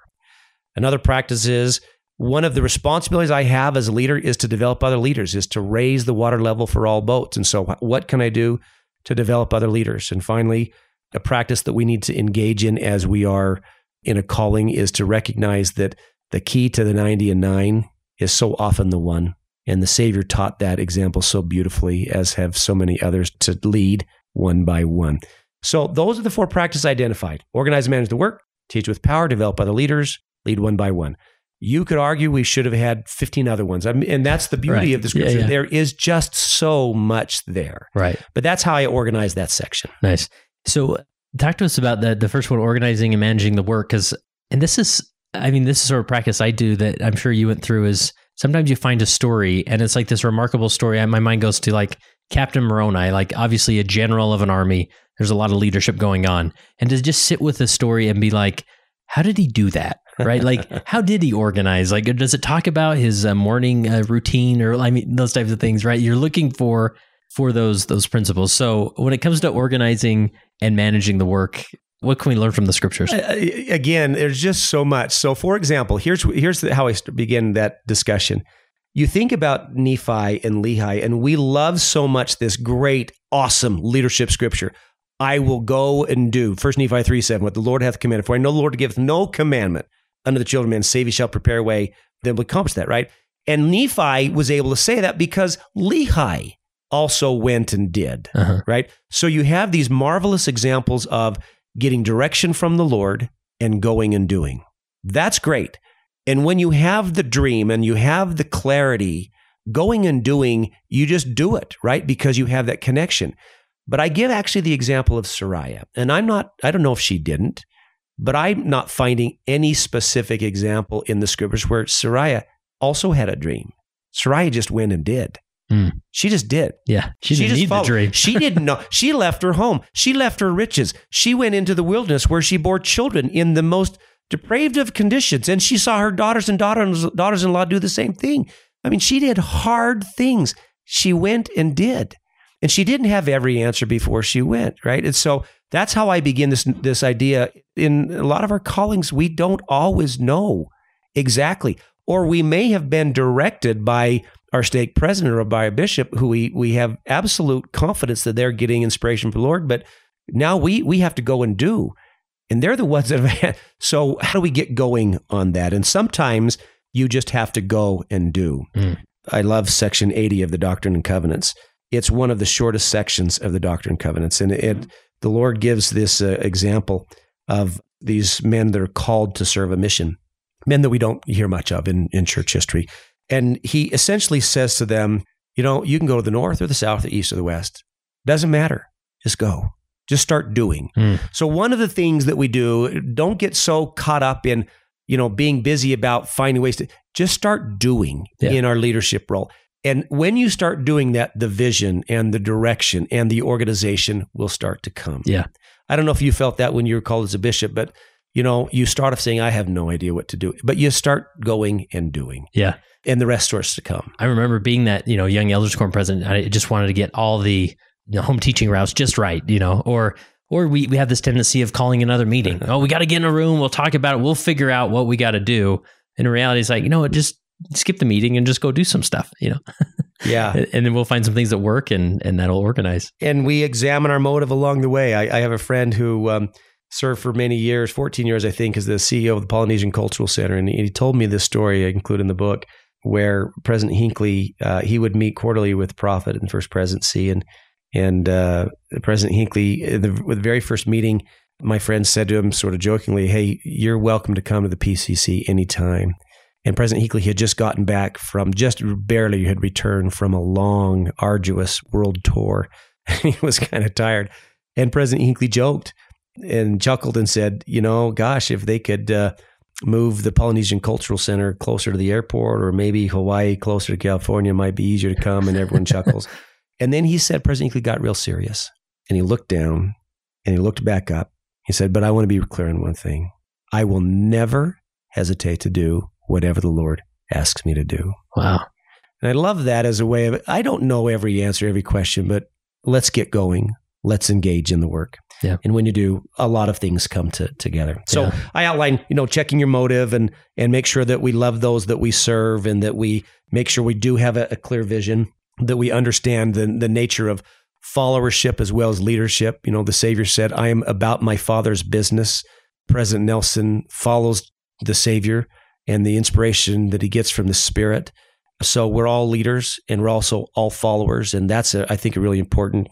Another practice is one of the responsibilities I have as a leader is to develop other leaders, is to raise the water level for all boats. And so, what can I do to develop other leaders? And finally, a practice that we need to engage in as we are in a calling is to recognize that the key to the 90 and 9 is so often the one. And the Savior taught that example so beautifully, as have so many others, to lead one by one. So those are the four practices identified organize and manage the work, teach with power, develop other leaders, lead one by one. You could argue we should have had 15 other ones. I mean, and that's the beauty right. of the scripture. Yeah, yeah. There is just so much there. Right. But that's how I organize that section. Nice. So talk to us about the the first one, organizing and managing the work, because and this is I mean, this is sort of practice I do that I'm sure you went through is sometimes you find a story and it's like this remarkable story. My mind goes to like Captain Moroni, like obviously a general of an army. There's a lot of leadership going on. And to just sit with the story and be like, how did he do that? Right? like, [laughs] how did he organize? Like, does it talk about his uh, morning uh, routine or, I mean, those types of things, right? You're looking for for those those principles. So when it comes to organizing and managing the work, what can we learn from the scriptures? Again, there's just so much. So, for example, here's here's how I begin that discussion. You think about Nephi and Lehi, and we love so much this great, awesome leadership scripture. I will go and do. First Nephi 3 7, what the Lord hath commanded. For I know the Lord giveth no commandment unto the children of men, save he shall prepare a way, then will accomplish that, right? And Nephi was able to say that because Lehi also went and did, uh-huh. right? So you have these marvelous examples of getting direction from the Lord and going and doing. That's great. And when you have the dream and you have the clarity, going and doing, you just do it, right? Because you have that connection. But I give actually the example of Sariah. And I'm not, I don't know if she didn't, but I'm not finding any specific example in the scriptures where Sariah also had a dream. Sariah just went and did. Mm. She just did. Yeah. She, she just followed. the dream. she didn't [laughs] know. She left her home. She left her riches. She went into the wilderness where she bore children in the most depraved of conditions. And she saw her daughters and daughters, daughters in law do the same thing. I mean, she did hard things. She went and did. And she didn't have every answer before she went, right? And so that's how I begin this this idea. In a lot of our callings, we don't always know exactly. Or we may have been directed by our stake president or by a bishop who we we have absolute confidence that they're getting inspiration from the Lord, but now we we have to go and do. And they're the ones that have [laughs] so how do we get going on that? And sometimes you just have to go and do. Mm. I love section 80 of the Doctrine and Covenants. It's one of the shortest sections of the Doctrine and Covenants and it the Lord gives this uh, example of these men that are called to serve a mission. Men that we don't hear much of in, in church history. And he essentially says to them, you know, you can go to the north or the south, the east or the west. Doesn't matter. Just go. Just start doing. Mm. So one of the things that we do, don't get so caught up in, you know, being busy about finding ways to just start doing yeah. in our leadership role. And when you start doing that, the vision and the direction and the organization will start to come. Yeah. I don't know if you felt that when you were called as a bishop, but you know, you start off saying, I have no idea what to do, but you start going and doing. Yeah and the rest starts to come. I remember being that, you know, young elders quorum president. I just wanted to get all the you know, home teaching routes just right, you know, or or we, we have this tendency of calling another meeting. [laughs] oh, we got to get in a room. We'll talk about it. We'll figure out what we got to do. And in reality, it's like, you know what, just skip the meeting and just go do some stuff, you know? [laughs] Yeah. and then we'll find some things that work and, and that'll organize. And we examine our motive along the way. I, I have a friend who um, served for many years, 14 years, I think, as the CEO of the Polynesian Cultural Center. And he told me this story I include in the book where President Hinckley uh, he would meet quarterly with Prophet and First Presidency, and and uh, President Hinckley, the, with the very first meeting, my friend said to him, sort of jokingly, "Hey, you're welcome to come to the PCC anytime." And President Hinckley had just gotten back from just barely had returned from a long, arduous world tour. [laughs] he was kind of tired, and President Hinckley joked and chuckled and said, "You know, gosh, if they could." Uh, move the Polynesian Cultural Center closer to the airport, or maybe Hawaii closer to California might be easier to come, and everyone chuckles. [laughs] And then he said, President Hinckley got real serious, and he looked down and he looked back up. He said, But I want to be clear on one thing I will never hesitate to do whatever the Lord asks me to do. Wow. And I love that as a way of, I don't know every answer, every question, but let's get going. Let's engage in the work. Yeah. And when you do, a lot of things come to, together. So yeah. I outline, you know, checking your motive and and make sure that we love those that we serve and that we make sure we do have a, a clear vision, that we understand the the nature of followership as well as leadership. You know, the Savior said, I am about my father's business. President Nelson follows the Savior and the inspiration that he gets from the Spirit. So we're all leaders and we're also all followers. And that's, a, I think, a really important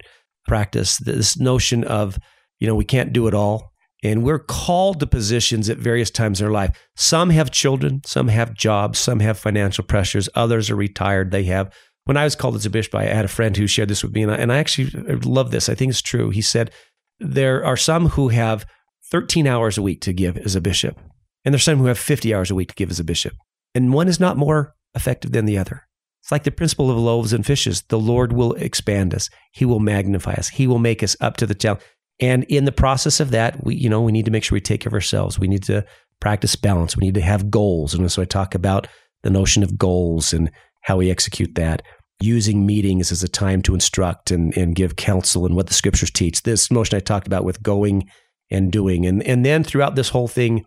practice. This notion of you know, we can't do it all. And we're called to positions at various times in our life. Some have children, some have jobs, some have financial pressures, others are retired. They have. When I was called as a bishop, I had a friend who shared this with me, and I, and I actually uh, love this. I think it's true. He said, There are some who have 13 hours a week to give as a bishop, And there's some who have 50 hours a week to give as a bishop. And one is not more effective than the other. It's like the principle of loaves and fishes. The Lord will expand us. He will magnify us. He will make us up to the challenge. And in the process of that, we, you know, we need to make sure we take care of ourselves. We need to practice balance. We need to have goals. And so I talk about the notion of goals and how we execute that. Using meetings as a time to instruct and, and give counsel and what the scriptures teach. This notion I talked about with going and doing. And, and then throughout this whole thing,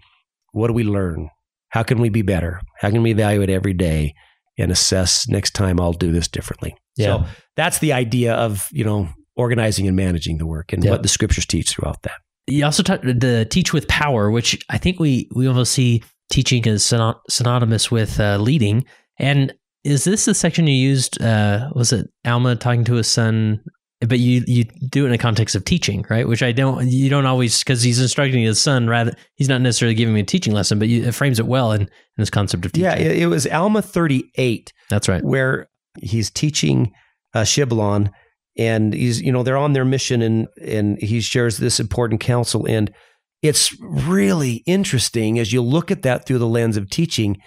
what do we learn? How can we be better? How can we evaluate every day and assess next time I'll do this differently? Yeah. So that's the idea of, you know, organizing and managing the work and Yeah. what the scriptures teach throughout that. You also talked the teach with power, which I think we we almost see teaching as syno- synonymous with uh, leading. And is this the section you used? Uh, was it Alma talking to his son? But you you do it in a context of teaching, right? Which I don't. You don't always because he's instructing his son. Rather, he's not necessarily giving me a teaching lesson, but you, it frames it well in, in this concept of teaching. Yeah, it, it was Alma 38 that's right. where he's teaching uh, Shiblon and he's, you know, they're on their mission and, and he shares this important counsel. And it's really interesting as you look at that through the lens of teaching.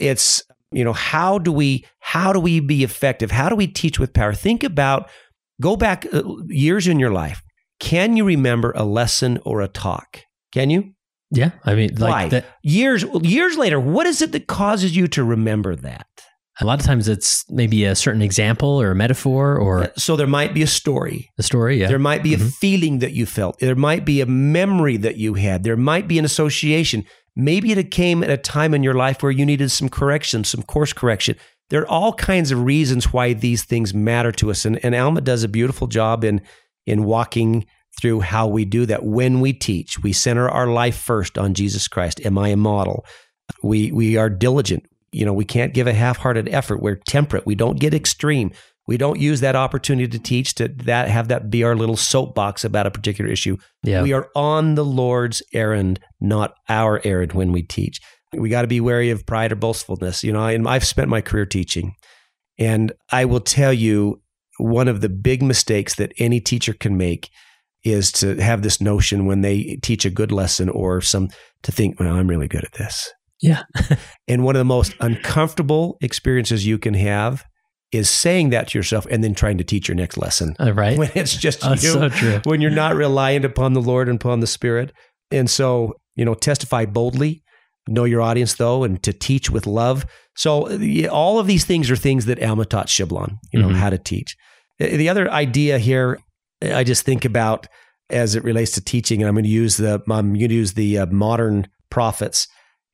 It's, you know, how do we, how do we be effective? How do we teach with power? Think about, go back uh, years in your life. Can you remember a lesson or a talk? Can you? Yeah, I mean, like Why? that. Years, years later, what is it that causes you to remember that? A lot of times it's maybe a certain example or a metaphor or So there might be a story. a story. Yeah, There might be a Mhm. feeling that you felt. There might be a memory that you had. There might be an association. Maybe it came at a time in your life where you needed some correction, some course correction. There are all kinds of reasons why these things matter to us. And, and Alma does a beautiful job in, in walking through how we do that. When we teach, we center our life first on Jesus Christ. Am I a model? We, we are diligent. You know, we can't give a half hearted effort. We're temperate. We don't get extreme. We don't use that opportunity to teach to that have that be our little soapbox about a particular issue. yeah. We are on the Lord's errand, not our errand when we teach. We got to be wary of pride or boastfulness. You know, and I've spent my career teaching, and I will tell you one of the big mistakes that any teacher can make is to have this notion when they teach a good lesson or some to think, well, I'm really good at this. Yeah. [laughs] and one of the most uncomfortable experiences you can have is saying that to yourself and then trying to teach your next lesson Uh, right. [laughs] when it's just That's you so true. when you're not reliant upon the Lord and upon the Spirit. And so, you know, testify boldly, know your audience though, and to teach with love. So, all of these things are things that Alma taught Shiblon, you know, Mhm. how to teach. The the other idea here, I just think about as it relates to teaching, and I'm going to use the I'm going to use the uh, modern prophets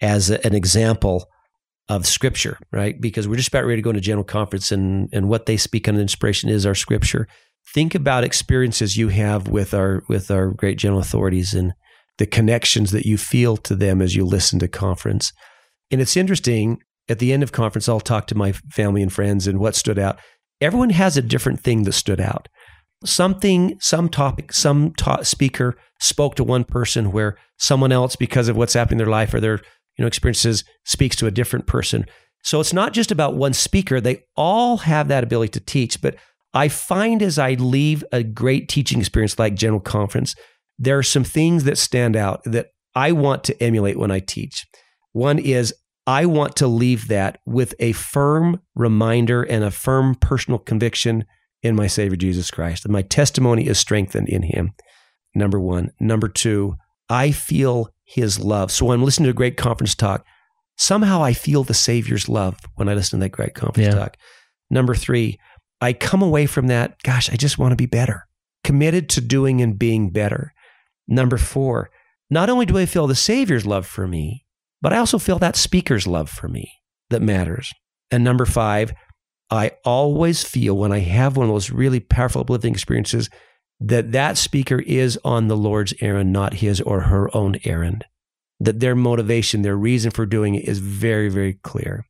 as an example of scripture, right? Because we're just about ready to go into general conference, and and what they speak on inspiration is our scripture think about experiences you have with our with our great general authorities and the connections that you feel to them as you listen to conference. And it's interesting, at the end of conference, I'll talk to my family and friends and what stood out. Everyone has a different thing that stood out. Something, some topic, some ta- speaker spoke to one person where someone else, because of what's happening in their life or their you know experiences, speaks to a different person. So it's not just about one speaker. They all have that ability to teach, but I find as I leave a great teaching experience like General Conference, there are some things that stand out that I want to emulate when I teach. One is I want to leave that with a firm reminder and a firm personal conviction in my Savior Jesus Christ. That my testimony is strengthened in Him. Number one. Number two, I feel His love. So when I'm listening to a great conference talk, somehow I feel the Savior's love when I listen to that great conference Yeah. talk. Number three, I come away from that, gosh, I just want to be better, committed to doing and being better. Number four, not only do I feel the Savior's love for me, but I also feel that speaker's love for me that matters. And number five, I always feel when I have one of those really powerful, uplifting experiences that that speaker is on the Lord's errand, not his or her own errand. That their motivation, their reason for doing it is very, very clear.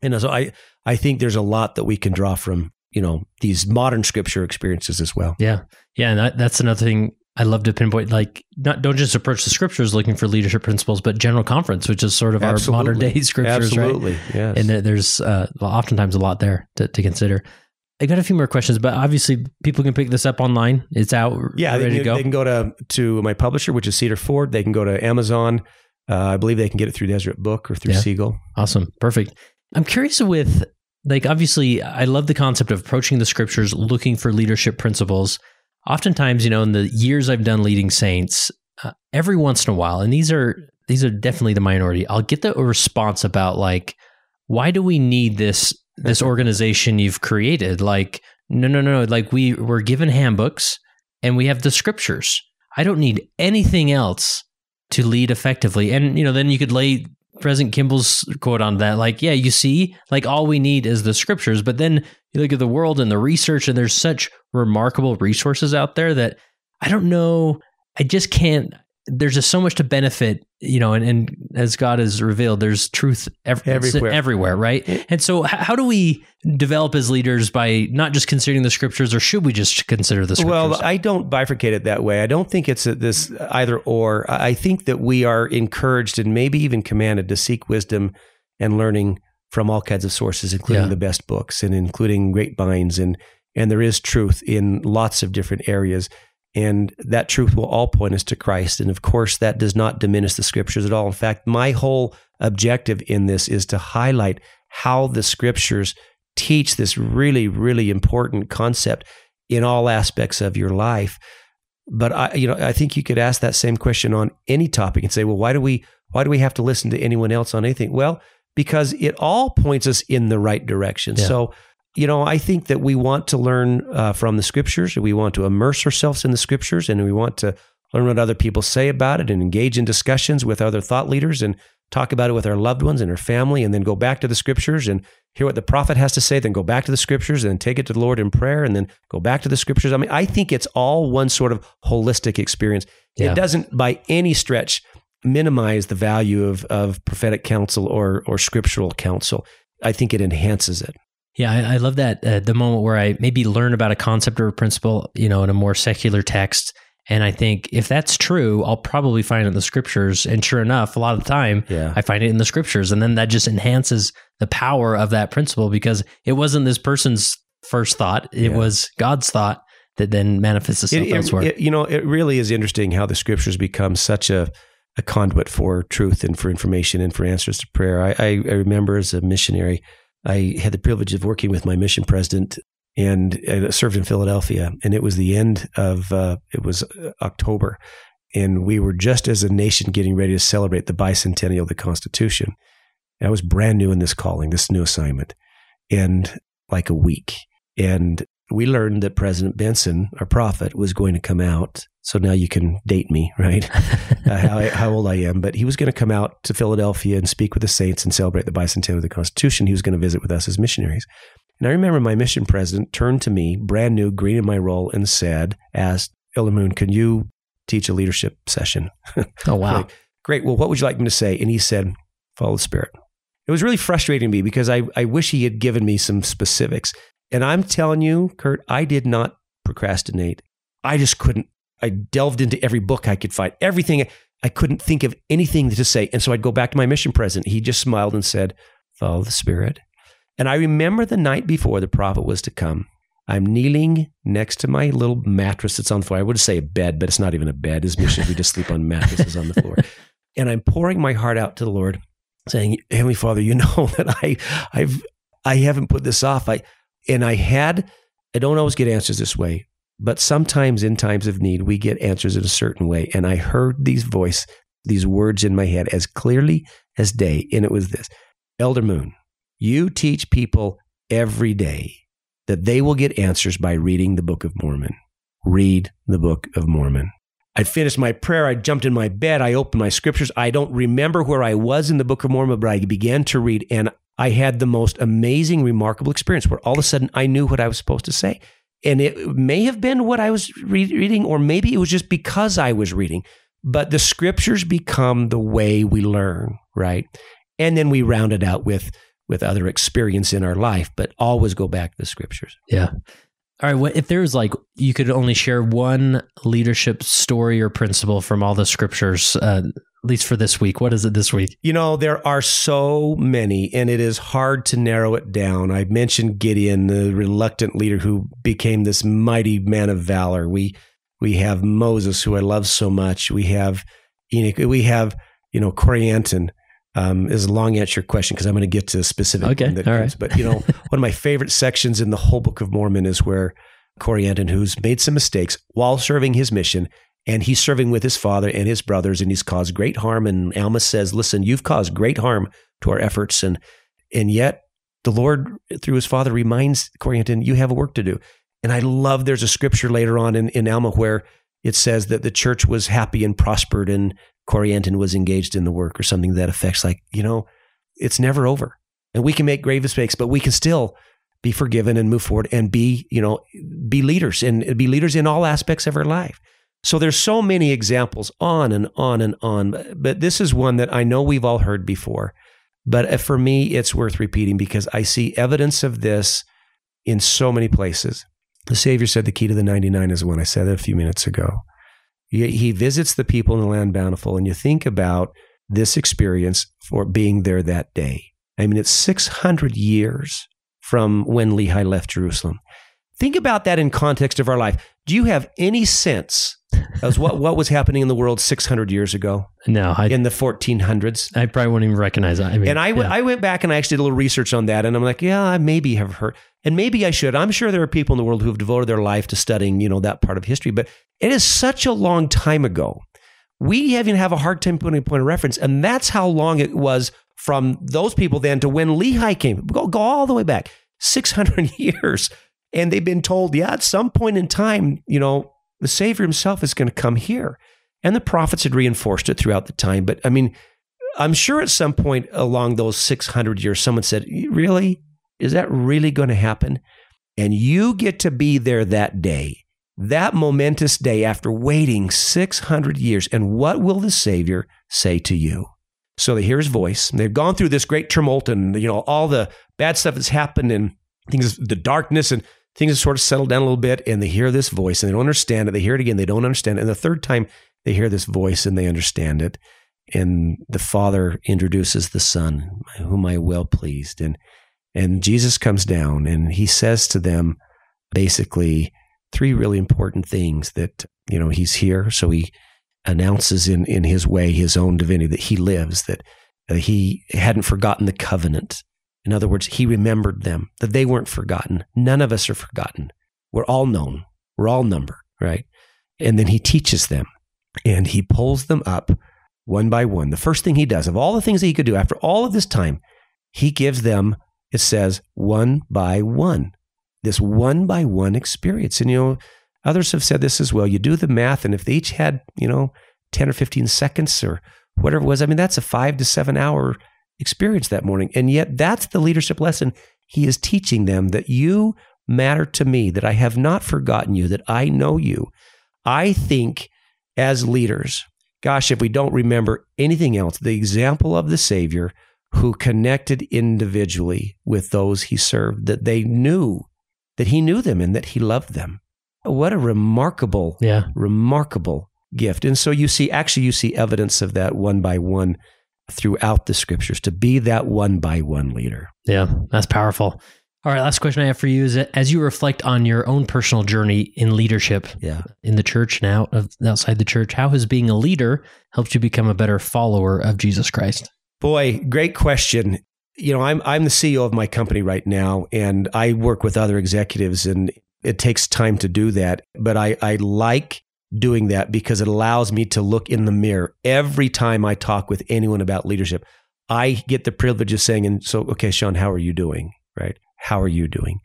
And so I, I think there's a lot that we can draw from, you know, these modern scripture experiences as well. Yeah, yeah, and that, that's another thing I love to pinpoint. Like, not don't just approach the scriptures looking for leadership principles, but general conference, which is sort of our modern day [laughs] scriptures, right? Absolutely. Yes. And there's uh, oftentimes a lot there to, to consider. I got a few more questions, but obviously people can pick this up online. It's out, yeah, they ready can, to go. they can go to to my publisher, which is Cedar Fort. They can go to Amazon. Uh, I believe they can get it through Deseret Book or through Yeah. Seagull. Awesome. Perfect. I'm curious with like obviously I love the concept of approaching the scriptures looking for leadership principles. Oftentimes, you know, in the years I've done leading saints, uh, every once in a while and these are these are definitely the minority. I'll get the response about like why do we need this this organization you've created? Like no no no, no. like we we're given handbooks and we have the scriptures. I don't need anything else to lead effectively. And you know, then you could lay President Kimball's quote on that. Like, yeah, you see, like all we need is the scriptures. But then you look at the world and the research, and there's such remarkable resources out there that I don't know. I just can't. There's just so much to benefit, you know, and, and as God has revealed, there's truth ev- Everywhere. everywhere, right? And so, how do we develop as leaders by not just considering the scriptures, or should we just consider the scriptures? Well, I don't bifurcate it that way. I don't think it's a, this either or. I I think that we are encouraged and maybe even commanded to seek wisdom and learning from all kinds of sources, including Yeah. the best books and including grapevines. And, and there is truth in lots of different areas. And that truth will all point us to Christ. And of course, that does not diminish the scriptures at all. In fact, my whole objective in this is to highlight how the scriptures teach this really, really important concept in all aspects of your life. But I, you know, I think you could ask that same question on any topic and say, well, why do we, why do we have to listen to anyone else on anything? Well, because it all points us in the right direction. Yeah. So, you know, I think that we want to learn uh, from the scriptures. We want to immerse ourselves in the scriptures, and we want to learn what other people say about it, and engage in discussions with other thought leaders, and talk about it with our loved ones and our family, and then go back to the scriptures and hear what the prophet has to say, then go back to the scriptures and take it to the Lord in prayer, and then go back to the scriptures. I mean, I think it's all one sort of holistic experience. Yeah. It doesn't, by any stretch, minimize the value of of prophetic counsel or or scriptural counsel. I think it enhances it. Yeah, I, I love that uh, the moment where I maybe learn about a concept or a principle, you know, in a more secular text, and I think if that's true, I'll probably find it in the scriptures. And sure enough, a lot of the time, Yeah. I find it in the scriptures, and then that just enhances the power of that principle because it wasn't this person's first thought; it Yeah. was God's thought that then manifests itself It- elsewhere. it- you know, it really is interesting how the scriptures become such a, a conduit for truth and for information and for answers to prayer. I, I, I remember as a missionary, I had the privilege of working with my mission president and I served in Philadelphia. And it was the end of, uh, it was uh, October. And we were just as a nation getting ready to celebrate the bicentennial of the Constitution. I was brand new in this calling, this new assignment, and like a week. And we learned that President Benson, our prophet, was going to come out. So now you can date me, right? [laughs] uh, how, how old I am. But he was going to come out to Philadelphia and speak with the saints and celebrate the bicentennial of the Constitution. He was going to visit with us as missionaries. And I remember my mission president turned to me, brand new, green in my role, and said, asked, Elder Moon, can you teach a leadership session? [laughs] oh wow! Like, Great. Well, what would you like me to say? And he said, follow the Spirit. It was really frustrating to me because I, I wish he had given me some specifics. And I'm telling you, Kurt, I did not procrastinate. I just couldn't. I delved into every book I could find, everything. I couldn't think of anything to say. And so I'd go back to my mission president. He just smiled and said, follow the Spirit. And I remember the night before the prophet was to come. I'm kneeling next to my little mattress that's on the floor. I would say a bed, but it's not even a bed. As missions, we just sleep on mattresses on the floor. [laughs] And I'm pouring my heart out to the Lord, saying, Heavenly Father, you know [laughs] that I I've I haven't put this off. I and I had I don't always get answers this way, but sometimes in times of need, we get answers in a certain way. And I heard these voice, these words in my head as clearly as day. And it was this Elder Moon, you teach people every day that they will get answers by reading the Book of Mormon. Read the Book of Mormon. I finished my prayer. I jumped in my bed. I opened my scriptures. I don't remember where I was in the Book of Mormon, but I began to read, and I had the most amazing, remarkable experience where all of a sudden I knew what I was supposed to say. And it may have been what I was re- reading, or maybe it was just because I was reading. But the scriptures become the way we learn, right? And then we round it out with with other experience in our life, but always go back to the scriptures. Yeah. All right. What if there was like you could only share one leadership story or principle from all the scriptures, uh, at least for this week? What is it this week? You know, there are so many, and it is hard to narrow it down. I mentioned Gideon, the reluctant leader who became this mighty man of valor. We we have Moses, who I love so much. We have Enoch. We have you know, Corianton um, is a long answer question because I'm going to get to a specific okay, all comes. right. But you know, [laughs] one of my favorite sections in the whole Book of Mormon is where Corianton, who's made some mistakes while serving his mission, and he's serving with his father and his brothers, and he's caused great harm. And Alma says, "Listen, you've caused great harm to our efforts, and and yet the Lord, through his father, reminds Corianton, you have a work to do." And I love there's a scripture later on in, in Alma where it says that the church was happy and prospered, and Corianton was engaged in the work, or something that affects. Like you know, it's never over, and we can make grave mistakes, but we can still be forgiven and move forward and be you know be leaders and be leaders in all aspects of our life. So there's so many examples on and on and on, but this is one that I know we've all heard before. But uh, for me, it's worth repeating because I see evidence of this in so many places. The Savior said the key to the 99 is one. I said it a few minutes ago. He visits the people in the land bountiful, and you think about this experience for being there that day. I mean, it's 600 years from when Lehi left Jerusalem. Think about that in context of our life. Do you have any sense as what, what was happening in the world 600 years ago? No, I, in the 1400s. I probably wouldn't even recognize that. I mean, and I, w- yeah. I went back and I actually did a little research on that, and I'm like, yeah, I maybe have heard, and maybe I should. I'm sure there are people in the world who have devoted their life to studying, you know, that part of history, but it is such a long time ago. We even have a hard time putting a point of reference, and that's how long it was from those people then to when Lehi came. Go, go all the way back 600 [laughs] years, and they've been told, yeah, at some point in time, you know, the Savior himself is going to come here. And the prophets had reinforced it throughout the time. But I mean, I'm sure at some point along those 600 years, someone said, Really? Is that really going to happen? And you get to be there that day, that momentous day after waiting 600 years. And what will the Savior say to you? So they hear his voice. They've gone through this great tumult and, you know, all the bad stuff that's happened and things, the darkness and things have sort of settled down a little bit. And they hear this voice and they don't understand it. They hear it again. They don't understand it. And the third time they hear this voice and they understand it. And the Father introduces the Son, whom I well pleased. And and Jesus comes down and he says to them basically three really important things that, you know, he's here. So he announces in, in his way his own divinity that he lives, that he hadn't forgotten the covenant. In other words, he remembered them, that they weren't forgotten. None of us are forgotten. We're all known. We're all numbered, right? And then he teaches them and he pulls them up one by one. The first thing he does, of all the things that he could do after all of this time, he gives them, it says, one by one, this one by one experience. And, you know, others have said this as well. You do the math, and if they each had, you know, 10 or 15 seconds or whatever it was, I mean, that's a five to seven hour experience that morning. And yet, that's the leadership lesson. He is teaching them that you matter to me, that I have not forgotten you, that I know you. I think as leaders, gosh, if we don't remember anything else, the example of the Savior who connected individually with those he served, that they knew that he knew them and that he loved them. What a remarkable, yeah. remarkable gift. And so you see, actually, you see evidence of that one by one throughout the scriptures to be that one by one leader. Yeah, that's powerful. All right, last question I have for you is that as you reflect on your own personal journey in leadership Yeah. in the church and out of outside the church, how has being a leader helped you become a better follower of Jesus Christ? Boy, great question. You know, I'm I'm the CEO of my company right now and I work with other executives and it takes time to do that, but I I like doing that because it allows me to look in the mirror every time I talk with anyone about leadership. I get the privilege of saying and so okay, Sean, how are you doing? Right? How are you doing?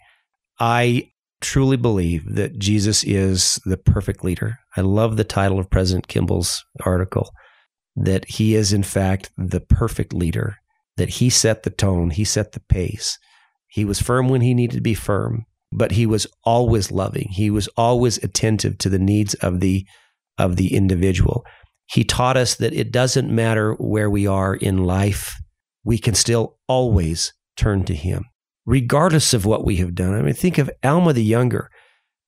I truly believe that Jesus is the perfect leader. I love the title of President Kimball's article that he is, in fact, the perfect leader, that he set the tone, he set the pace. He was firm when he needed to be firm, but he was always loving. He was always attentive to the needs of the, of the individual. He taught us that it doesn't matter where we are in life, we can still always turn to him, regardless of what we have done. I mean, think of Alma the Younger.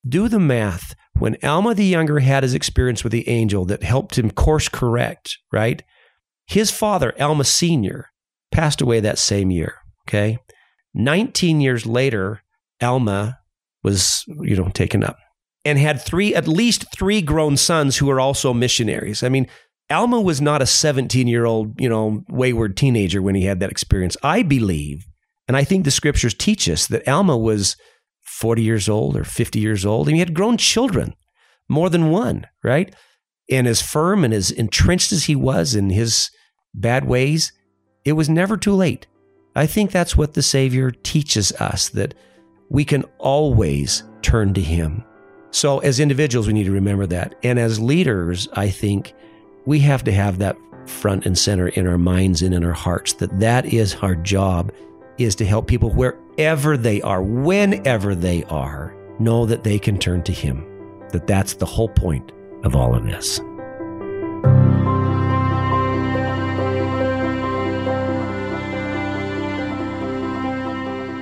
Do the math when Alma the Younger had his experience with the angel that helped him course correct, right? His father, Alma Sr., passed away that same year, okay? 19 years later, Alma was, you know, taken up and had three, at least three grown sons who were also missionaries. I mean, Alma was not a 17 year old, you know, wayward teenager when he had that experience. I believe, and I think the scriptures teach us that Alma was 40 years old or 50 years old, and he had grown children, more than one, right? And as firm and as entrenched as he was in his bad ways, it was never too late. I think that's what the Savior teaches us that we can always turn to him. So, as individuals, we need to remember that. And as leaders, I think we have to have that front and center in our minds and in our hearts that that is our job is to help people wherever they are, whenever they are, know that they can turn to him. That that's the whole point of all of this.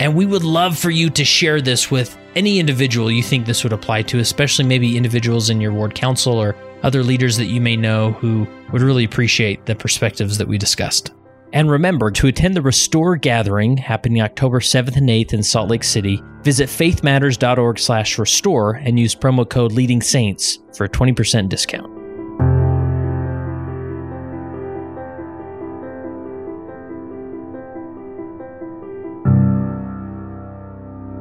And we would love for you to share this with any individual you think this would apply to, especially maybe individuals in your ward council or other leaders that you may know who would really appreciate the perspectives that we discussed. And remember to attend the Restore Gathering happening October 7th and 8th in Salt Lake City. Visit faithmatters.org/restore and use promo code Leading Saints for a 20% discount.